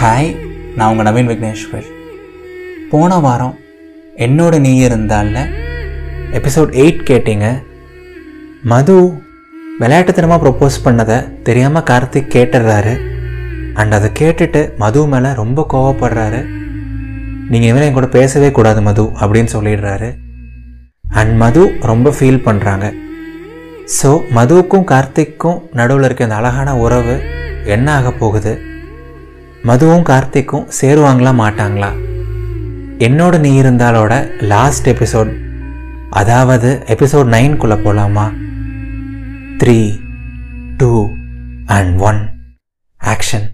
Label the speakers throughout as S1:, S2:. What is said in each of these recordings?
S1: Hi நான் உங்கள் நவீன் விக்னேஸ்வர். போன வாரம் என்னோட நீ இருந்தால எபிசோட் எயிட் கேட்டீங்க. மது விளையாட்டுத்தனமாக ப்ரொப்போஸ் பண்ணதை தெரியாமல் கார்த்திக் கேட்டுடுறாரு. அண்ட் அதை கேட்டுட்டு மது மேலே ரொம்ப கோவப்படுறாரு. நீங்கள் இனிமேல் என் கூட பேசவே கூடாது மது அப்படின்னு சொல்லிடுறாரு. அண்ட் மது ரொம்ப ஃபீல் பண்ணுறாங்க ஸோ மதுவுக்கும் கார்த்திக்கும் நடுவில் இருக்க இந்த அழகான உறவு என்ன ஆக போகுது? மதுவும் கார்த்திக்கும் சேருவாங்களா மாட்டாங்களா? என்னோட நீ இருந்தாலோட லாஸ்ட் எபிசோட் அதாவது எபிசோட் நைன்குள்ளே போகலாமா three two and one action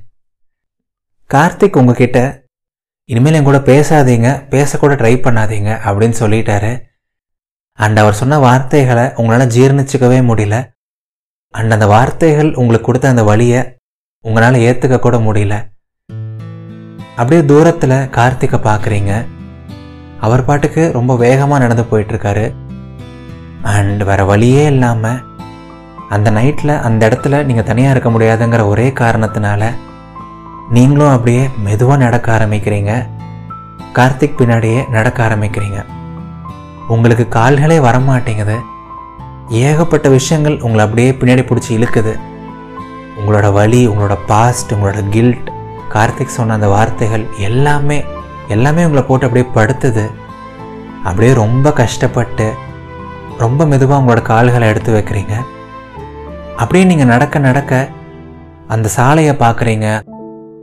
S1: Karthik உங்ககிட்ட இனிமேல் என் கூட பேசாதீங்க பேசக்கூட ட்ரை பண்ணாதீங்க அப்படின்னு சொல்லிட்டாரு. அண்ட் அவர் சொன்ன வார்த்தைகளை உங்களால் ஜீர்ணிச்சிக்கவே முடியல. அண்ட் அந்த வார்த்தைகள் உங்களுக்கு கொடுத்த அந்த வழியை உங்களால் ஏற்றுக்க கூட முடியல. அப்படியே தூரத்தில் கார்த்திகை பார்க்குறீங்க அவர் பாட்டுக்கு ரொம்ப வேகமாக நடந்து போயிட்டுருக்காரு. அண்ட் வேறு வழியே இல்லாமல் அந்த நைட்டில் அந்த இடத்துல நீங்கள் தனியாக இருக்க முடியாதுங்கிற ஒரே காரணத்தினால நீங்களும் அப்படியே மெதுவாக நடக்க ஆரம்பிக்கிறீங்க. கார்த்திக் பின்னாடியே நடக்க ஆரம்பிக்கிறீங்க. உங்களுக்கு கால்களே வரமாட்டேங்குது. ஏகப்பட்ட விஷயங்கள் உங்களை அப்படியே பின்னாடி பிடிச்சி இழுக்குது. உங்களோட வலி உங்களோட பாஸ்ட் உங்களோட கில்ட் கார்த்திக் சொன்ன அந்த வார்த்தைகள் எல்லாமே எல்லாமே உங்களை போட்டு அப்படியே படுத்துது. அப்படியே ரொம்ப கஷ்டப்பட்டு ரொம்ப மெதுவாக உங்களோட கால்களை எடுத்து வைக்கிறீங்க. அப்படியே நீங்கள் நடக்க நடக்க அந்த சாலையை பார்க்குறீங்க.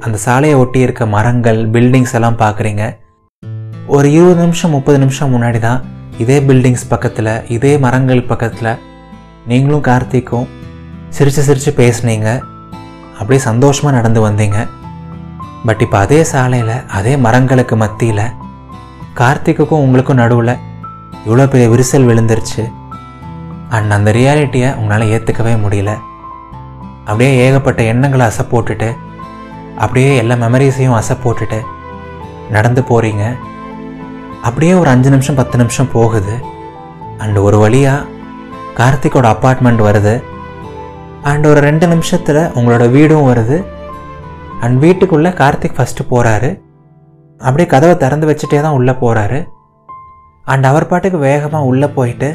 S1: அந்த சாலையை ஒட்டி இருக்க மரங்கள் பில்டிங்ஸ் எல்லாம் பார்க்குறீங்க. ஒரு இருபது நிமிஷம் முப்பது நிமிஷம் முன்னாடி தான் இதே பில்டிங்ஸ் பக்கத்தில் இதே மரங்கள் பக்கத்தில் நீங்களும் கார்த்திக்கும் சிரித்து சிரித்து பேசுனீங்க. அப்படியே சந்தோஷமாக நடந்து வந்தீங்க. பட் இப்போ அதே சாலையில் அதே மரங்களுக்கு மத்தியில் கார்த்திக்குக்கும் உங்களுக்கும் நடுவில் இவ்வளோ பெரிய விரிசல் விழுந்துருச்சு. அண்ட் அந்த ரியாலிட்டியை உங்களால் ஏற்றுக்கவே முடியல. அப்படியே ஏகப்பட்ட எண்ணங்களை அசை போட்டுட்டு அப்படியே எல்லா மெமரிஸையும் அசை போட்டுட்டு நடந்து போகிறீங்க அப்படியே ஒரு அஞ்சு நிமிஷம் பத்து நிமிஷம் போகுது. அண்ட் ஒரு வழியாக கார்த்திக்கோட அப்பார்ட்மெண்ட் வருது. அண்ட் ஒரு ரெண்டு நிமிஷத்தில் உங்களோட வீடும் வருது. அண்ட் வீட்டுக்குள்ளே கார்த்திக் ஃபஸ்ட்டு போகிறாரு அப்படியே கதவை திறந்து வச்சுட்டே தான் உள்ளே போகிறாரு அண்ட் அவர் பாட்டுக்கு வேகமாக உள்ளே போயிட்டு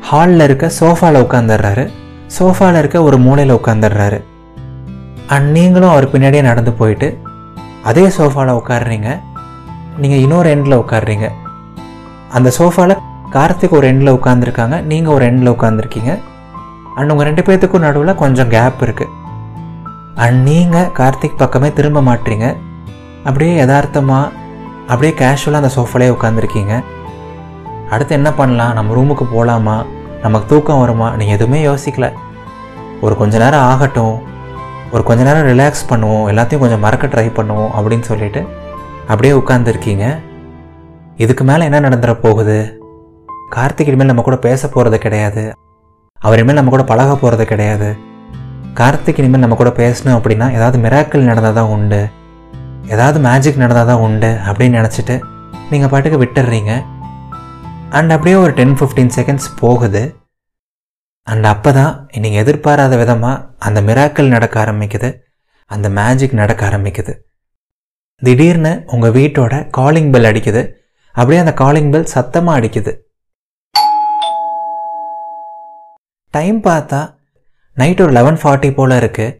S1: ஹாலில் இருக்க சோஃபாவில் உட்காந்துடுறாரு சோஃபாவில் இருக்க ஒரு மூலையில் உட்காந்துடுறாரு அண்ட் நீங்களும் அவர் பின்னாடியே நடந்து போயிட்டு அதே சோஃபாவில் உட்காடுறீங்க நீங்கள் இன்னொரு எண்டில் உட்காடுறீங்க அந்த சோஃபாவில் கார்த்திக் ஒரு எண்டில் உட்காந்துருக்காங்க நீங்கள் ஒரு எண்டில் உட்காந்துருக்கீங்க அண்ட் உங்கள் ரெண்டு பேர்த்துக்கும் நடுவில் கொஞ்சம் கேப் இருக்குது அண்ட் நீங்கள் கார்த்திக் பக்கமே திரும்ப மாட்டீங்க அப்படியே யதார்த்தமாக அப்படியே கேஷுவலாக அந்த சோஃபாலே உட்காந்துருக்கீங்க அடுத்து என்ன பண்ணலாம்? நம்ம ரூமுக்கு போகலாமா நமக்கு தூக்கம் வருமா? நீங்கள் எதுவுமே யோசிக்கல. ஒரு கொஞ்ச நேரம் ஆகட்டும். ஒரு கொஞ்ச நேரம் ரிலாக்ஸ் பண்ணுவோம். எல்லாத்தையும் கொஞ்சம் மறக்க ட்ரை பண்ணுவோம் அப்படின்னு சொல்லிட்டு அப்படியே உட்காந்துருக்கீங்க இதுக்கு மேலே என்ன நடந்துட போகுது? கார்த்திக் இனிமேல் நம்ம கூட பேச போகிறது கிடையாது. அவர் இனிமேல் நம்ம கூட பழக போகிறது கிடையாது. கார்த்திக் இனிமேல் நம்ம கூட பேசணும் அப்படின்னா ஏதாவது மிராக்கல் நடந்தால் தான் உண்டு. ஏதாவது மேஜிக் நடந்தால் தான் உண்டு அப்படின்னு நினச்சிட்டு நீங்கள் பாட்டுக்கு விட்டுடுறீங்க அண்ட் அப்படியே ஒரு டென் ஃபிஃப்டீன் செகண்ட்ஸ் போகுது. அண்ட் அப்போ தான் நீங்கள் எதிர்பாராத விதமாக அந்த மிராக்கல் நடக்க ஆரம்பிக்குது. அந்த மேஜிக் நடக்க ஆரம்பிக்குது. திடீர்னு உங்கள் வீட்டோட காலிங் பெல் அடிக்குது. அப்படியே அந்த காலிங் பெல் சத்தமாக அடிக்குது. டைம் பார்த்தா நைட் ஒரு லெவன் ஃபார்ட்டி போல் இருக்குது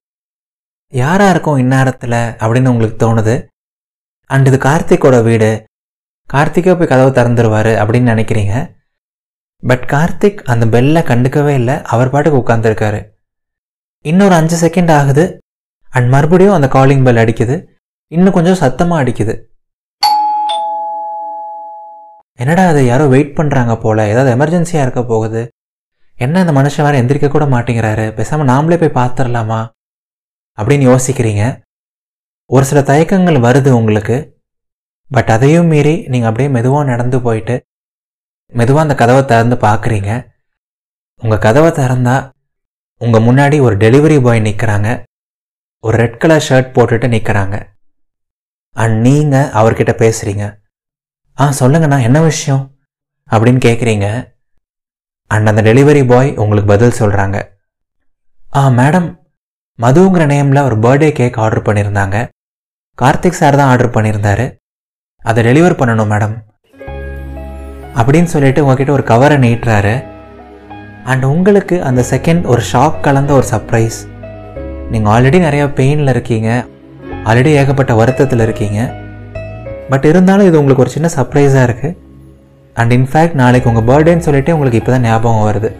S1: யாராக இருக்கும் இந்நேரத்தில் அப்படின்னு உங்களுக்கு தோணுது? அண்ட் இது கார்த்திக்கோட வீடு. கார்த்திக்கே போய் கதவை திறந்துருவார் அப்படின்னு நினைக்கிறீங்க. பட் கார்த்திக் அந்த பெல்லை கண்டுக்கவே இல்லை. அவர் பாட்டுக்கு உட்காந்துருக்காரு இன்னொரு அஞ்சு செகண்ட் ஆகுது. அண்ட் மறுபடியும் அந்த காலிங் பெல் அடிக்குது. இன்னும் கொஞ்சம் சத்தமாக அடிக்குது. என்னடா அது யாரோ வெயிட் பண்ணுறாங்க போல. ஏதாவது எமர்ஜென்சியாக இருக்க போகுது. என்ன இந்த மனுஷன் வேறு எந்திரிக்க கூட மாட்டேங்கிறாரு? பேசாமல் நாமளே போய் பார்த்துடலாமா அப்படின்னு யோசிக்கிறீங்க. ஒரு சில தயக்கங்கள் வருது உங்களுக்கு. பட் அதையும் மீறி நீங்கள் அப்படியே மெதுவாக நடந்து போயிட்டு மெதுவாக அந்த கதவை திறந்து பார்க்குறீங்க உங்கள் கதவை திறந்தால் உங்கள் முன்னாடி ஒரு டெலிவரி பாய் நிற்கிறாங்க ஒரு ரெட் கலர் ஷர்ட் போட்டுட்டு நிற்கிறாங்க அண்ட் நீங்கள் அவர்கிட்ட பேசுகிறீங்க ஆ சொல்லுங்கண்ணா என்ன விஷயம்? அப்படின்னு கேட்குறீங்க அண்ட் அந்த டெலிவரி பாய் உங்களுக்கு பதில் சொல்கிறாங்க ஆ மேடம் மதுங்கிற நேமில் ஒரு பர்த்டே கேக் ஆர்டர் பண்ணியிருந்தாங்க கார்த்திக் சார் தான் ஆர்டர் பண்ணியிருந்தாரு அதை டெலிவர் பண்ணணும் மேடம் அப்படின்னு சொல்லிட்டு உங்ககிட்ட ஒரு கவரை நீட்டுறாரு. அண்ட் உங்களுக்கு அந்த செகண்ட் ஒரு ஷாக் கலந்த ஒரு சர்ப்ரைஸ் நீங்கள் ஆல்ரெடி நிறையா பெயினில் இருக்கீங்க. ஆல்ரெடி ஏகப்பட்ட வருத்தத்தில் இருக்கீங்க. பட் இருந்தாலும் இது உங்களுக்கு ஒரு சின்ன சர்ப்ரைஸாக இருக்குது அண்ட் இன்ஃபேக்ட் நாளைக்கு உங்கள் பர்த்டேன்னு சொல்லிட்டு உங்களுக்கு இப்போ தான் ஞாபகம் வருது.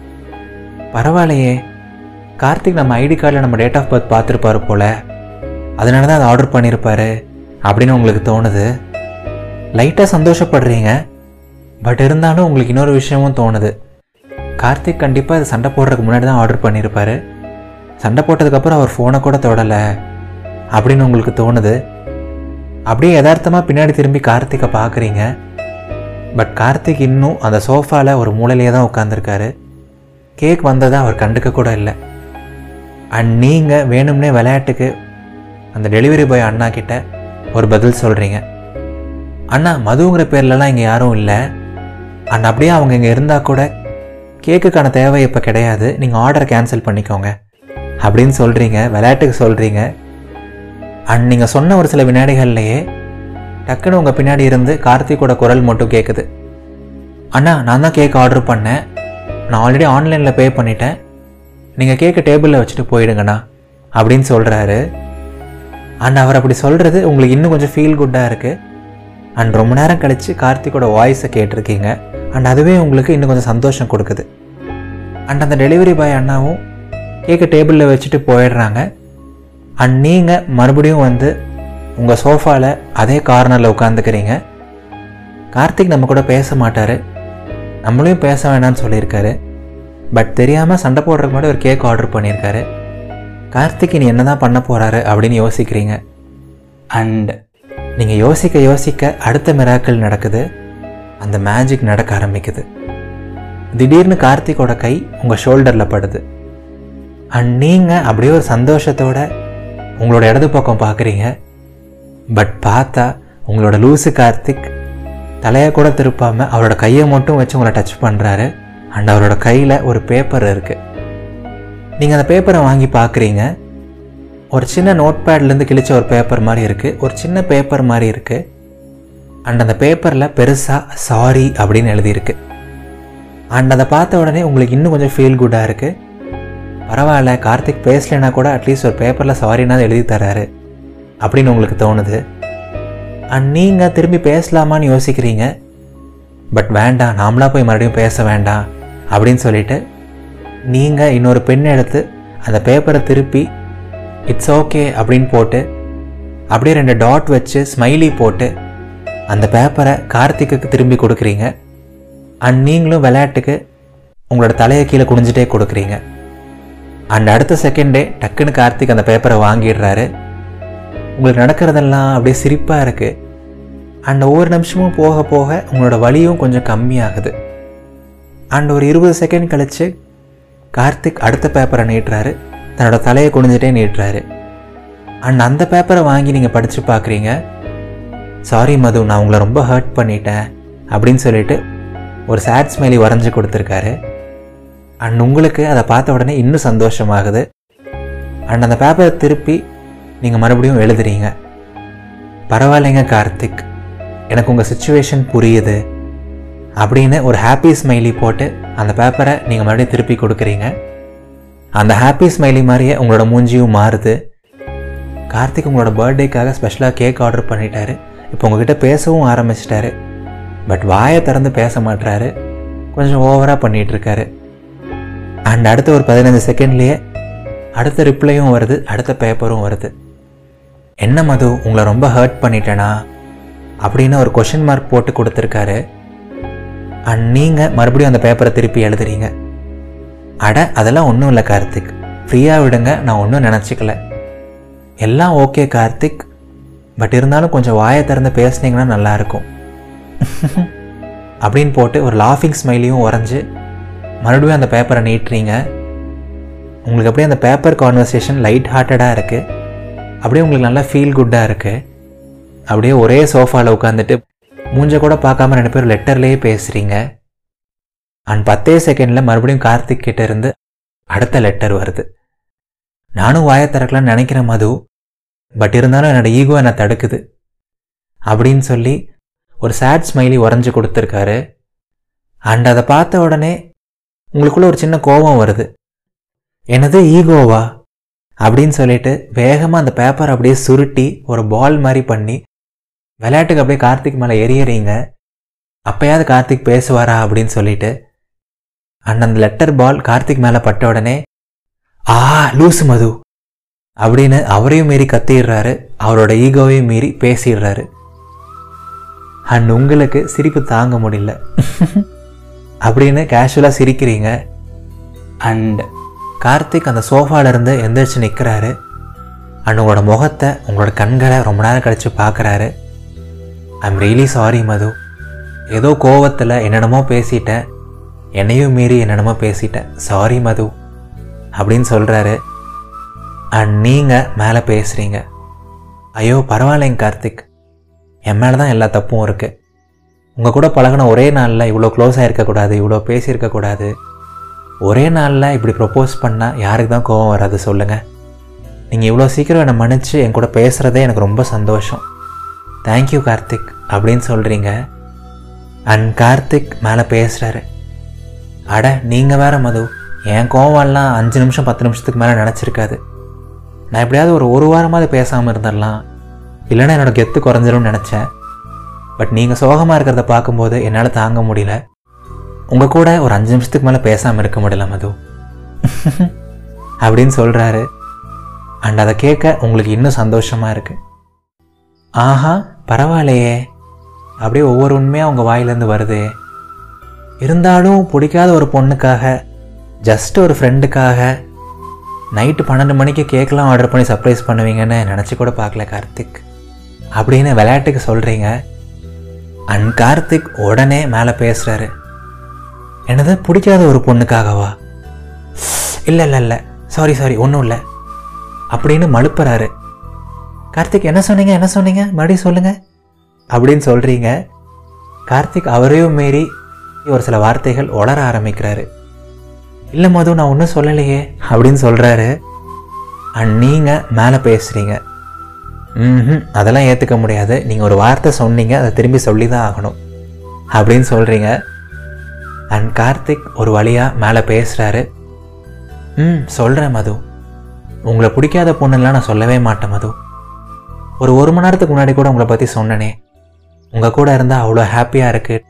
S1: பரவாயில்லையே. கார்த்திக் நம்ம ஐடி கார்டில் நம்ம டேட் ஆஃப் பர்த் பார்த்துருப்பாரு போல். அதனால தான் அதை ஆர்டர் பண்ணியிருப்பாரு அப்படின்னு உங்களுக்கு தோணுது. லைட்டாக சந்தோஷப்படுறீங்க. பட் இருந்தாலும் உங்களுக்கு இன்னொரு விஷயமும் தோணுது. கார்த்திக் கண்டிப்பாக இது சண்டை போடுறதுக்கு முன்னாடி தான் ஆர்டர் பண்ணியிருப்பாரு சண்டை போட்டதுக்கப்புறம் அவர் ஃபோனை கூட தொடலை அப்படின்னு உங்களுக்கு தோணுது. அப்படியே யதார்த்தமாக பின்னாடி திரும்பி கார்த்திகை பார்க்குறீங்க. பட் கார்த்திக் இன்னும் அந்த சோஃபாவில் ஒரு மூலையிலே தான் உட்காந்துருக்காரு கேக் வந்ததை அவர் கண்டுக்க கூட இல்லை. அண்ட் நீங்கள் வேணும்னே விளையாட்டுக்கு அந்த டெலிவரி பாய் அண்ணா கிட்ட ஒரு பதில் சொல்கிறீங்க அண்ணா மதுங்கிற பேர்லலாம் இங்கே யாரும் இல்லை. அண்ட் அப்படியே அவங்க இங்கே இருந்தால் கூட கேக்குக்கான தேவை இப்போ கிடையாது. நீங்கள் ஆர்டர் கேன்சல் பண்ணிக்கோங்க. அப்படின்னு சொல்கிறீங்க விளையாட்டுக்கு சொல்கிறீங்க அண்ட் நீங்கள் சொன்ன ஒரு சில வினாடிகள்லையே டக்குன்னு உங்கள் பின்னாடி இருந்து கார்த்திகோட குரல் மட்டும் கேட்குது அண்ணா நான் தான் கேக் ஆர்டர் பண்ணேன். நான் ஆல்ரெடி ஆன்லைனில் பே பண்ணிட்டேன். நீங்கள் கேக்கை டேபிளில் வச்சுட்டு போயிடுங்கண்ணா அப்படின்னு சொல்கிறாரு அண்ட் அவர் அப்படி சொல்கிறது உங்களுக்கு இன்னும் கொஞ்சம் ஃபீல் குட்டாக இருக்குது அண்ட் ரொம்ப நேரம் கழித்து கார்த்திகோட வாய்ஸை கேட்டிருக்கீங்க. அண்ட் அதுவே உங்களுக்கு இன்னும் கொஞ்சம் சந்தோஷம் கொடுக்குது. அண்ட் அந்த டெலிவரி பாய் அண்ணாவும் கேக்கை டேபிளில் வச்சுட்டு போயிடுறாங்க. அண்ட் நீங்கள் மறுபடியும் வந்து உங்கள் சோஃபாவில் அதே கார்னரில் உட்காந்துக்கிறீங்க கார்த்திக் நம்ம கூட பேச மாட்டார். நம்மளையும் பேச வேணாம்னு சொல்லியிருக்காரு. பட் தெரியாமல் சண்டை போடுறதுக்கு முன்னாடி ஒரு கேக் ஆர்டர் பண்ணியிருக்காரு. கார்த்திக் இனி என்ன தான் பண்ண போகிறாரு அப்படின்னு யோசிக்கிறீங்க. அண்ட் நீங்கள் யோசிக்க யோசிக்க அடுத்த மிராக்கள் நடக்குது. அந்த மேஜிக் நடக்க ஆரம்பிக்குது. திடீர்னு கார்த்திக்கோட கை உங்கள் ஷோல்டரில் படுது. அண்ட் நீங்கள் அப்படியே ஒரு சந்தோஷத்தோட உங்களோட இடது பக்கம் பார்க்குறீங்க பட் பார்த்தா உங்களோட லூசு கார்த்திக் தலையை கூட திருப்பாமல் அவரோட கையை மட்டும் வச்சு உங்களை டச் பண்ணுறாரு அண்ட் அவரோட கையில் ஒரு பேப்பர் இருக்குது நீங்கள் அந்த பேப்பரை வாங்கி பார்க்குறீங்க. ஒரு சின்ன நோட் பேட்லேருந்து கிழிச்ச ஒரு பேப்பர் மாதிரி இருக்குது ஒரு சின்ன பேப்பர் மாதிரி இருக்குது அண்ட் அந்த பேப்பரில் பெருசாக சாரி அப்படின்னு எழுதியிருக்கு. அண்ட் அதை பார்த்த உடனே உங்களுக்கு இன்னும் கொஞ்சம் ஃபீல் குட்டாக இருக்குது பரவாயில்ல கார்த்திக் பேசலைன்னா கூட அட்லீஸ்ட் ஒரு பேப்பரில் சாரின்னா எழுதி தராரு அப்படின்னு உங்களுக்கு தோணுது. அண்ட் நீங்கள் திரும்பி பேசலாமான்னு யோசிக்கிறீங்க. பட் வேண்டாம் நாமளாக போய் மறுபடியும் பேச வேண்டாம் அப்படின்னு சொல்லிட்டு நீங்கள் இன்னொரு பெண் எடுத்து அந்த பேப்பரை திருப்பி இட்ஸ் ஓகே அப்படின்னு போட்டு அப்படியே ரெண்டு டாட் வச்சு ஸ்மைலி போட்டு அந்த பேப்பரை கார்த்திக்கு திரும்பி கொடுக்குறீங்க. அண்ட் நீங்களும் விளையாட்டுக்கு உங்களோட தலையை கீழே குனிஞ்சிட்டே கொடுக்குறீங்க. அண்ட் அடுத்த செகண்டே டக்குன்னு கார்த்திக் அந்த பேப்பரை வாங்கிடுறாரு. உங்களுக்கு நடக்கிறதெல்லாம் அப்படியே சிரிப்பாக இருக்குது அண்ட் ஒவ்வொரு நிமிஷமும் போக போக உங்களோட வலியும் கொஞ்சம் கம்மியாகுது. அண்ட் ஒரு இருபது செகண்ட் கழித்து கார்த்திக் அடுத்த பேப்பரை நீட்டுறாரு. தன்னோட தலையை குனிஞ்சிட்டே நீட்டுறாரு. அண்ட் அந்த பேப்பரை வாங்கி நீங்கள் படித்து பார்க்குறீங்க. சாரி மது நான் உங்களை ரொம்ப ஹர்ட் பண்ணிட்டேன். அப்படின்னு சொல்லிட்டு ஒரு சேட் ஸ்மைலி வரைஞ்சி கொடுத்துருக்காரு. அண்ட் உங்களுக்கு அதை பார்த்த உடனே இன்னும் சந்தோஷமாகுது. அண்ட் அந்த பேப்பரை திருப்பி நீங்கள் மறுபடியும் எழுதுறீங்க. பரவாயில்லைங்க கார்த்திக். எனக்கு உங்கள் சுச்சுவேஷன் புரியுது. அப்படின்னு ஒரு ஹாப்பி ஸ்மைலி போட்டு அந்த பேப்பரை நீங்கள் மறுபடியும் திருப்பி கொடுக்குறீங்க. அந்த ஹாப்பி ஸ்மைலி மாதிரியே உங்களோட மூஞ்சியும் மாறுது. கார்த்திக் உங்களோட பர்த்டேக்காக ஸ்பெஷலாக கேக் ஆர்டர் பண்ணிட்டாரு. இப்போ உங்ககிட்ட பேசவும் ஆரம்பிச்சிட்டாரு. பட் வாயை திறந்து பேச மாட்டுறாரு கொஞ்சம் ஓவராக பண்ணிகிட்ருக்காரு அண்ட் அடுத்த ஒரு பதினஞ்சு செகண்ட்லேயே அடுத்த ரிப்ளையும் வருது அடுத்த பேப்பரும் வருது. என்ன மது உங்களை ரொம்ப ஹர்ட் பண்ணிட்டேனா? அப்படின்னு ஒரு கொஷின் மார்க் போட்டு கொடுத்துருக்காரு. அண்ட் நீங்கள் மறுபடியும் அந்த பேப்பரை திருப்பி எழுதுறீங்க. அட அதெல்லாம் ஒன்றும் இல்லை கார்த்திக். ஃப்ரீயாக விடுங்க நான் ஒன்றும் நினச்சிக்கல. எல்லாம் ஓகே கார்த்திக். பட் இருந்தாலும் கொஞ்சம் வாயை திறந்து பேசுனீங்கன்னா நல்லாயிருக்கும் அப்படின்னு போட்டு ஒரு லாஃபிங் ஸ்மைலியும் உறைஞ்சி மறுபடியும் அந்த பேப்பரை நீட்டுறீங்க. உங்களுக்கு அப்படியே அந்த பேப்பர் கான்வர்சேஷன் லைட் ஹார்ட்டடாக இருக்குது அப்படியே உங்களுக்கு நல்லா ஃபீல் குட்டாக இருக்குது அப்படியே ஒரே சோஃபாவில் உட்காந்துட்டு மூஞ்ச கூட பார்க்காம ரெண்டு பேரும் லெட்டர்லேயே பேசுகிறீங்க அண்ட் பத்தே செகண்டில் மறுபடியும் கார்த்திக் கிட்ட இருந்து அடுத்த லெட்டர் வருது. நானும் வாயை திறக்கலாம்னு நினைக்கிறேன் மது பட் இருந்தாலும் என்னோடய ஈகோ என்னை தடுக்குது. அப்படின்னு சொல்லி ஒரு சேட் ஸ்மைலி உறைஞ்சி கொடுத்துருக்காரு. அண்ட் அதை பார்த்த உடனே உங்களுக்குள்ள ஒரு சின்ன கோபம் வருது. என்னது ஈகோவா அப்படின்னு சொல்லிட்டு வேகமாக அந்த பேப்பர் அப்படியே சுருட்டி ஒரு பால் மாதிரி பண்ணி விளையாட்டுக்கு அப்படியே கார்த்திக் மேலே எரியறீங்க அப்பயாவது கார்த்திக் பேசுவாரா அப்படின்னு சொல்லிட்டு அண்ட் அந்த லெட்டர் பால் கார்த்திக் மேலே பட்ட உடனே ஆ லூசு மது அப்படின்னு அவரையும் மீறி கத்திடுறாரு. அவரோட ஈகோவையும் மீறி பேசிடுறாரு. அண்ட் உங்களுக்கு சிரிப்பு தாங்க முடியல. அப்படின்னு கேஷுவலாக சிரிக்கிறீங்க. அண்ட் கார்த்திக் அந்த சோஃபாலேருந்து எந்திரிச்சு நிற்கிறாரு அண்ட் உங்களோட முகத்தை உங்களோட கண்களை ரொம்ப நேரம் கழித்து பார்க்குறாரு. I'm really sorry Madhu. ஏதோ கோவத்தில் என்னென்னமோ பேசிட்டேன். என்னையும் மீறி என்னென்னமோ பேசிட்டேன். சாரி மது. அப்படின்னு சொல்கிறாரு அண்ட் நீங்கள் மேலே பேசுகிறீங்க ஐயோ பரவாயில்லைங்க கார்த்திக். என் மேலே தான் எல்லா தப்பும் இருக்குது உங்கள் கூட பழகின ஒரே நாளில் இவ்வளோ க்ளோஸ் ஆகிருக்கக்கூடாது இவ்வளோ பேசியிருக்கக்கூடாது. ஒரே நாளில் இப்படி ப்ரப்போஸ் பண்ணால் யாருக்கு தான் கோவம் வராது சொல்லுங்கள் நீங்கள் இவ்வளோ சீக்கிரம் என்னை மன்னிச்சு என் கூட பேசுகிறதே எனக்கு ரொம்ப சந்தோஷம். தேங்க்யூ கார்த்திக் அப்படின்னு சொல்கிறீங்க அண்ட் கார்த்திக் மேலே பேசுகிறாரு அட நீங்கள் வேற மது என் கோவம்லாம் அஞ்சு நிமிஷம் பத்து நிமிஷத்துக்கு மேலே நினச்சிருக்காது. நான் எப்படியாவது ஒரு ஒரு வாரமாவது பேசாமல் இருந்துடலாம். இல்லைன்னா என்னோடய கெத்து குறைஞ்சிரும்னு நினச்சேன். பட் நீங்கள் சோகமாக இருக்கிறத பார்க்கும்போது என்னால் தாங்க முடியல. உங்கள் கூட ஒரு அஞ்சு நிமிஷத்துக்கு மேலே பேசாமல் இருக்க முடியல மது. அப்படின்னு சொல்கிறாரு அண்ட் அதை கேட்க உங்களுக்கு இன்னும் சந்தோஷமாக இருக்குது ஆஹா பரவாயில்லையே. அப்படியே ஒவ்வொரு உண்மையாக உங்கள் வாயிலேருந்து வருது. இருந்தாலும் பிடிக்காத ஒரு பொண்ணுக்காக ஜஸ்ட் ஒரு ஃப்ரெண்டுக்காக நைட்டு பன்னெண்டு மணிக்கு கேக்கெலாம் ஆர்டர் பண்ணி சர்ப்ரைஸ் பண்ணுவீங்கன்னு நினச்சி கூட பார்க்கல கார்த்திக். அப்படின்னு விளையாட்டுக்கு சொல்கிறீங்க அண்ட் கார்த்திக் உடனே மேலே பேசுகிறாரு எனது பிடிக்காத ஒரு பொண்ணுக்காகவா? இல்லை இல்லை இல்லை. சாரி சாரி ஒன்றும் இல்லை. அப்படின்னு மழுப்புறாரு. கார்த்திக் என்ன சொன்னீங்க? என்ன சொன்னீங்க? மறுபடியும் சொல்லுங்க. அப்படின்னு சொல்கிறீங்க கார்த்திக் அவரையும் மீறி ஒரு சில வார்த்தைகள் உளர ஆரம்பிக்கிறாரு. இல்லை மது நான் ஒன்றும் சொல்லலையே அப்படின்னு சொல்கிறாரு அண்ட் நீங்கள் மேலே பேசுகிறீங்க ம் அதெல்லாம் ஏற்றுக்க முடியாது. நீங்கள் ஒரு வார்த்தை சொன்னீங்க அதை திரும்பி சொல்லி தான் ஆகணும். அப்படின்னு சொல்கிறீங்க அண்ட் கார்த்திக் ஒரு வழியாக மேலே பேசுகிறாரு ம் சொல்கிறேன் மது. உங்களை பிடிக்காத பொண்ணுலாம் நான் சொல்லவே மாட்டேன் மது. ஒரு ஒரு மணி நேரத்துக்கு முன்னாடி கூட உங்களை பற்றி சொன்னனே. உங்கள் கூட இருந்தால் அவ்வளோ ஹாப்பியாக இருக்குது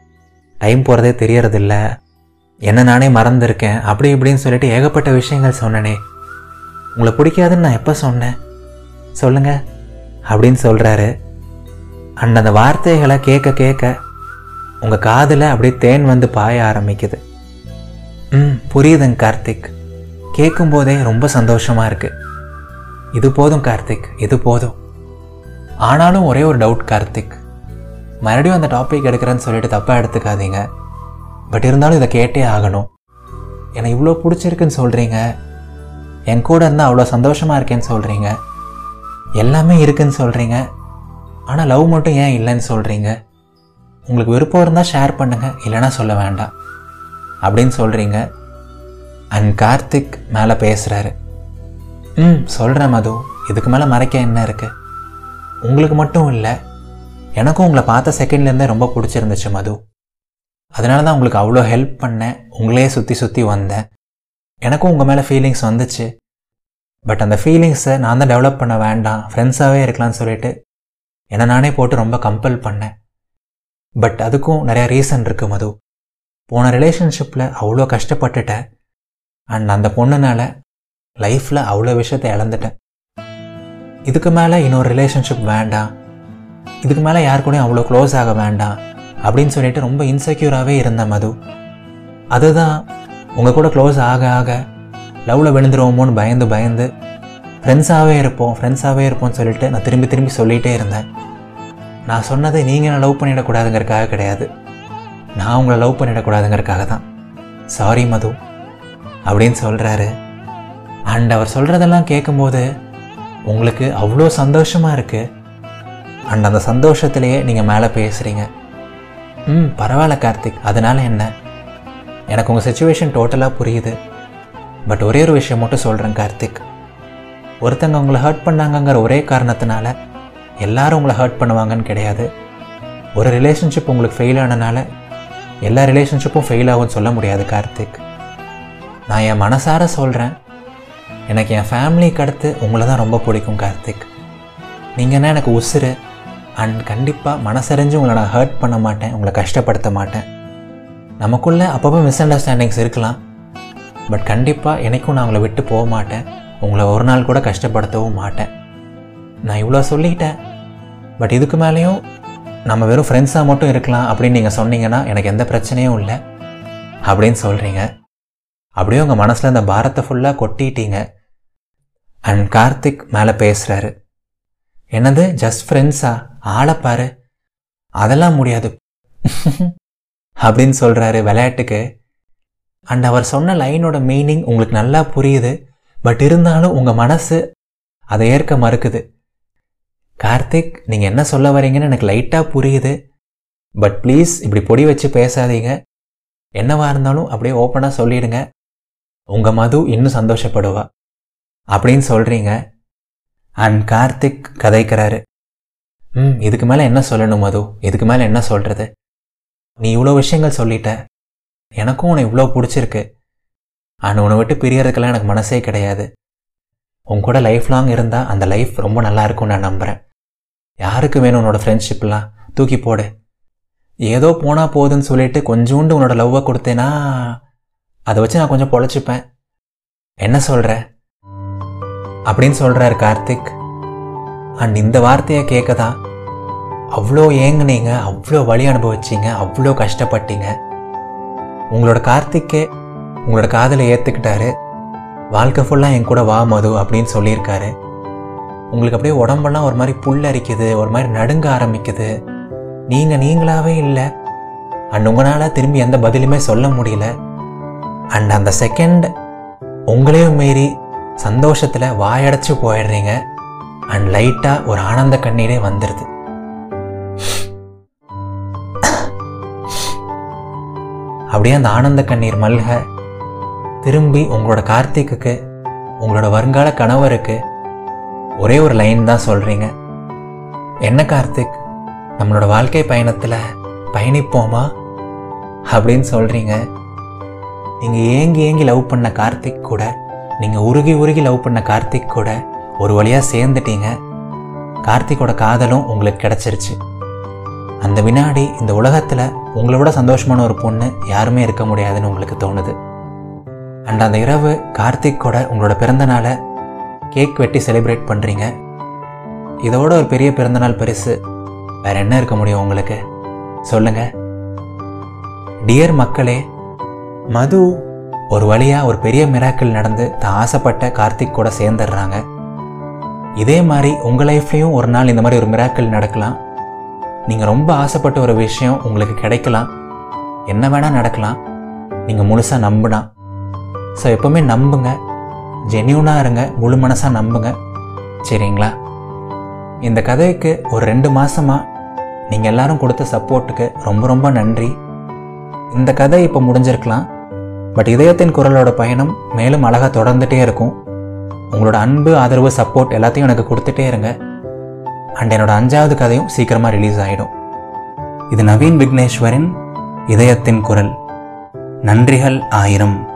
S1: டைம் போகிறதே தெரியறதில்ல. என்ன நானே மறந்துருக்கேன். அப்படி இப்படின்னு சொல்லிட்டு ஏகப்பட்ட விஷயங்கள் சொன்னனே. உங்களை பிடிக்காதுன்னு நான் எப்போ சொன்னேன்? சொல்லுங்கள் அப்படின்னு சொல்கிறாரு அண்ட் அந்த வார்த்தைகளை கேட்க கேட்க உங்கள் காதில் அப்படியே தேன் வந்து பாய ஆரம்பிக்குது. ம். புரியுதுங்க கார்த்திக். கேட்கும்போதே ரொம்ப சந்தோஷமாக இருக்கு. இது போதும் கார்த்திக் இது போதும். ஆனாலும் ஒரே ஒரு டவுட் கார்த்திக். மறுபடியும் அந்த டாபிக் எடுக்கிறேன்னு சொல்லிட்டு தப்பாக எடுத்துக்காதீங்க. பட் இருந்தாலும் இதை கேட்டே ஆகணும். என்னை இவ்வளோ பிடிச்சிருக்குன்னு சொல்கிறீங்க என் கூட இருந்தால் அவ்வளோ சந்தோஷமாக இருக்கேன்னு சொல்கிறீங்க எல்லாமே இருக்குன்னு சொல்கிறீங்க ஆனால் லவ் மட்டும் ஏன் இல்லைன்னு சொல்கிறீங்க உங்களுக்கு விருப்பம் இருந்தால் ஷேர் பண்ணுங்கள் இல்லைன்னா சொல்ல வேண்டாம். அப்படின்னு சொல்கிறீங்க அண்ட் கார்த்திக் மேலே பேசுகிறாரு ம் சொல்கிறேன் மது. இதுக்கு மேலே மறைக்க என்ன இருக்குது உங்களுக்கு மட்டும் இல்லை எனக்கும் உங்களை பார்த்த செகண்ட்லேருந்தே ரொம்ப பிடிச்சிருந்துச்சு மது. அதனால தான் உங்களுக்கு அவ்வளோ ஹெல்ப் பண்ணேன். உங்களையே சுற்றி சுற்றி வந்தேன். எனக்கும் உங்கள் மேலே ஃபீலிங்ஸ் வந்துச்சு. பட் அந்த ஃபீலிங்ஸை நான் தான் டெவலப் பண்ண வேண்டாம். ஃப்ரெண்ட்ஸாகவே இருக்கலாம்னு சொல்லிட்டு என்னை நானே போட்டு ரொம்ப கம்பல் பண்ணேன். பட் அதுக்கும் நிறையா ரீசன் இருக்குது மது. போன ரிலேஷன்ஷிப்பில் அவ்வளோ கஷ்டப்பட்டுட்டேன் அண்ட் அந்த பொண்ணுனால லைஃப்பில் அவ்வளோ விஷயத்தை இழந்துட்டேன் இதுக்கு மேலே இன்னொரு ரிலேஷன்ஷிப் வேண்டாம். இதுக்கு மேலே யார் கூடயும் அவ்வளோ க்ளோஸ் ஆக வேண்டாம். அப்படின்னு சொல்லிட்டு ரொம்ப இன்செக்யூராகவே இருந்தேன் மது. அதுதான் உங்கள் கூட க்ளோஸ் ஆக ஆக லவ்வில் விழுந்துருவோமோன்னு பயந்து பயந்து ஃப்ரெண்ட்ஸாகவே இருப்போம் ஃப்ரெண்ட்ஸாகவே இருப்போம்னு சொல்லிட்டு நான் திரும்பி திரும்பி சொல்லிகிட்டே இருந்தேன். நான் சொன்னதை நீங்கள் லவ் பண்ணிடக்கூடாதுங்கிறதுக்காக கிடையாது. நான் உங்களை லவ் பண்ணிடக்கூடாதுங்கிறதுக்காக தான் சாரி மது. அப்படின்னு சொல்கிறாரு அண்ட் அவர் சொல்கிறதெல்லாம் கேட்கும்போது உங்களுக்கு அவ்வளோ சந்தோஷமாக இருக்குது அண்ட் அந்த சந்தோஷத்திலேயே நீங்கள் மேலே பேசுகிறீங்க ம் பரவாயில்ல கார்த்திக். அதனால் என்ன? எனக்கு உங்கள் சுச்சுவேஷன் டோட்டலாக புரியுது. பட் ஒரே ஒரு விஷயம் மட்டும் சொல்கிறேன் கார்த்திக். ஒருத்தங்க உங்களை ஹர்ட் பண்ணாங்கங்கிற ஒரே காரணத்தினால எல்லாரும் உங்களை ஹர்ட் பண்ணுவாங்கன்னு கிடையாது. ஒரு ரிலேஷன்ஷிப் உங்களுக்கு ஃபெயில் ஆனனால எல்லா ரிலேஷன்ஷிப்பும் ஃபெயில் ஆகும்னு சொல்ல முடியாது கார்த்திக். நான் என் மனசார சொல்கிறேன் எனக்கு என் ஃபேமிலிக்கு அடுத்து உங்களை தான் ரொம்ப பிடிக்கும் கார்த்திக். நீங்கன்னா எனக்கு உசுறு? அண்ட் கண்டிப்பாக மனசறிஞ்சு உங்களை நான் ஹர்ட் பண்ண மாட்டேன் உங்களை கஷ்டப்படுத்த மாட்டேன். நமக்குள்ளே அப்பப்போ மிஸ் அண்டர்ஸ்டாண்டிங்ஸ் இருக்கலாம். பட் கண்டிப்பாக எனக்கும் நான் உங்களை விட்டு போக மாட்டேன். உங்களை ஒரு நாள் கூட கஷ்டப்படுத்தவும் மாட்டேன். நான் இவ்வளோ சொல்லிட்டேன். பட் இதுக்கு மேலேயும் நம்ம வெறும் ஃப்ரெண்ட்ஸாக மட்டும் இருக்கலாம் அப்படின்னு நீங்கள் சொன்னீங்கன்னா எனக்கு எந்த பிரச்சனையும் இல்லை அப்படின்னு சொல்கிறீங்க அப்படியே உங்கள் மனசில் அந்த பாரத்தை ஃபுல்லாக கொட்டிட்டீங்க. அண்ட் கார்த்திக் மேலே பேசுகிறாரு என்னது ஜஸ்ட் ஃப்ரெண்ட்ஸா ஆளைப்பாரு அதெல்லாம் முடியாது. அப்படின்னு சொல்கிறாரு விளையாட்டுக்கு. அண்ட் அவர் சொன்ன லைனோட மீனிங் உங்களுக்கு நல்லா புரியுது. பட் இருந்தாலும் உங்கள் மனசு அதை ஏற்க மறுக்குது. கார்த்திக் நீங்கள் என்ன சொல்ல வரீங்கன்னு எனக்கு லைட்டாக புரியுது. பட் ப்ளீஸ் இப்படி பொடி வச்சு பேசாதீங்க. என்னவா இருந்தாலும் அப்படியே ஓப்பனாக சொல்லிடுங்க. உங்கள் மது இன்னும் சந்தோஷப்படுவா. அப்படின்னு சொல்கிறீங்க அண்ட் கார்த்திக் கதைக்கிறாரு. ம் இதுக்கு மேலே என்ன சொல்லணும் மது? இதுக்கு மேலே என்ன சொல்கிறது நீ இவ்வளோ விஷயங்கள் சொல்லிட்ட. எனக்கும் உன்னை இவ்வளோ பிடிச்சிருக்கு. அண்ட் உன்னை விட்டு பிரியறதுக்கெல்லாம் எனக்கு மனசே கிடையாது. உன் கூட லைஃப் லாங் இருந்தால் அந்த லைஃப் ரொம்ப நல்லா இருக்கும்னு நான் நம்புகிறேன் யாருக்கு வேணும் உன்னோட ஃப்ரெண்ட்ஷிப்லாம் தூக்கி போடு. ஏதோ போனால் போகுதுன்னு சொல்லிட்டு கொஞ்சோண்டு உன்னோட லவ்வை கொடுத்தேன்னா அதை வச்சு நான் கொஞ்சம் பொழைச்சிப்பேன். என்ன சொல்கிற அப்படின்னு சொல்கிறாரு கார்த்திக். அண்ட் இந்த வார்த்தையை கேட்க தான் அவ்வளோ ஏங்குனீங்க அவ்வளோ வழி அனுபவிச்சீங்க அவ்வளோ கஷ்டப்பட்டீங்க. உங்களோட கார்த்திக்கே உங்களோட காதலை ஏற்றுக்கிட்டாரு வாழ்க்கை ஃபுல்லாக என் கூட வா மது அப்படின்னு சொல்லியிருக்காரு. உங்களுக்கு அப்படியே உடம்பெல்லாம் ஒரு மாதிரி புல்லரிக்குது ஒரு மாதிரி நடுங்க ஆரம்பிக்குது. நீங்கள் நீங்களாகவே இல்லை. அண்ட் உங்களால் திரும்பி எந்த பதிலுமே சொல்ல முடியல. அண்ட் அந்த செகண்ட் உங்களையும் மீறி சந்தோஷத்தில் வாயடைச்சு போயிடுறீங்க. அண்ட் லைட்டாக ஒரு ஆனந்த கண்ணீரே வந்துடுது அப்படியே அந்த ஆனந்த கண்ணீர் மல்க திரும்பி உங்களோட கார்த்திக்குக்கு உங்களோட வருங்கால கணவருக்கு ஒரே ஒரு லைன் தான் சொல்கிறீங்க என்ன கார்த்திக்? நம்மளோட வாழ்க்கை பயணத்தில் பயணிப்போமா? அப்படின்னு சொல்கிறீங்க நீங்கள் ஏங்கி ஏங்கி லவ் பண்ண கார்த்திக் கூட நீங்கள் உருகி உருகி லவ் பண்ண கார்த்திக் கூட ஒரு வழியாக சேர்ந்துட்டீங்க. கார்த்திக்கோட காதலும் உங்களுக்கு கிடச்சிருச்சு. அந்த வினாடி இந்த உலகத்தில் உங்களை விட சந்தோஷமான ஒரு பொண்ணு யாருமே இருக்க முடியாதுன்னு உங்களுக்கு தோணுது. அண்ட் அந்த இரவு கார்த்திக் கூட உங்களோட பிறந்த நாளை கேக் வெட்டி செலிப்ரேட் பண்ணுறீங்க இதோட ஒரு பெரிய பிறந்தநாள் பரிசு. வேற என்ன இருக்க முடியும் உங்களுக்கு? சொல்லுங்க. டியர் மக்களே மது ஒரு வழியாக ஒரு பெரிய மிராக்கிள் நடந்து தான் ஆசைப்பட்ட கார்த்திக் கூட சேர்ந்துடுறாங்க. இதே மாதிரி உங்கள் லைஃப்லேயும் ஒரு நாள் இந்த மாதிரி ஒரு மிராக்கிள் நடக்கலாம். நீங்கள் ரொம்ப ஆசைப்பட்ட ஒரு விஷயம் உங்களுக்கு கிடைக்கலாம். என்ன வேணால் நடக்கலாம். நீங்கள் முழுசாக நம்பினா. ஸோ எப்போவுமே நம்புங்க. ஜென்யூனாக இருங்க முழு மனசாக நம்புங்க. சரிங்களா? இந்த கதைக்கு ஒரு ரெண்டு மாதமாக நீங்கள் எல்லாரும் கொடுத்த சப்போர்ட்டுக்கு ரொம்ப ரொம்ப நன்றி. இந்த கதை இப்போ முடிஞ்சிருக்கலாம். பட் இதயத்தின் குரலோட பயணம் மேலும் அழகாக தொடர்ந்துகிட்டே இருக்கும். உங்களோட அன்பு ஆதரவு சப்போர்ட் எல்லாத்தையும் எனக்கு கொடுத்துட்டே இருங்க. அண்ட் என்னோட அஞ்சாவது கதையும் சீக்கிரமாக ரிலீஸ் ஆகிடும் இது நவீன் விக்னேஸ்வரின் இதயத்தின் குரல். நன்றிகள் ஆயிரம்.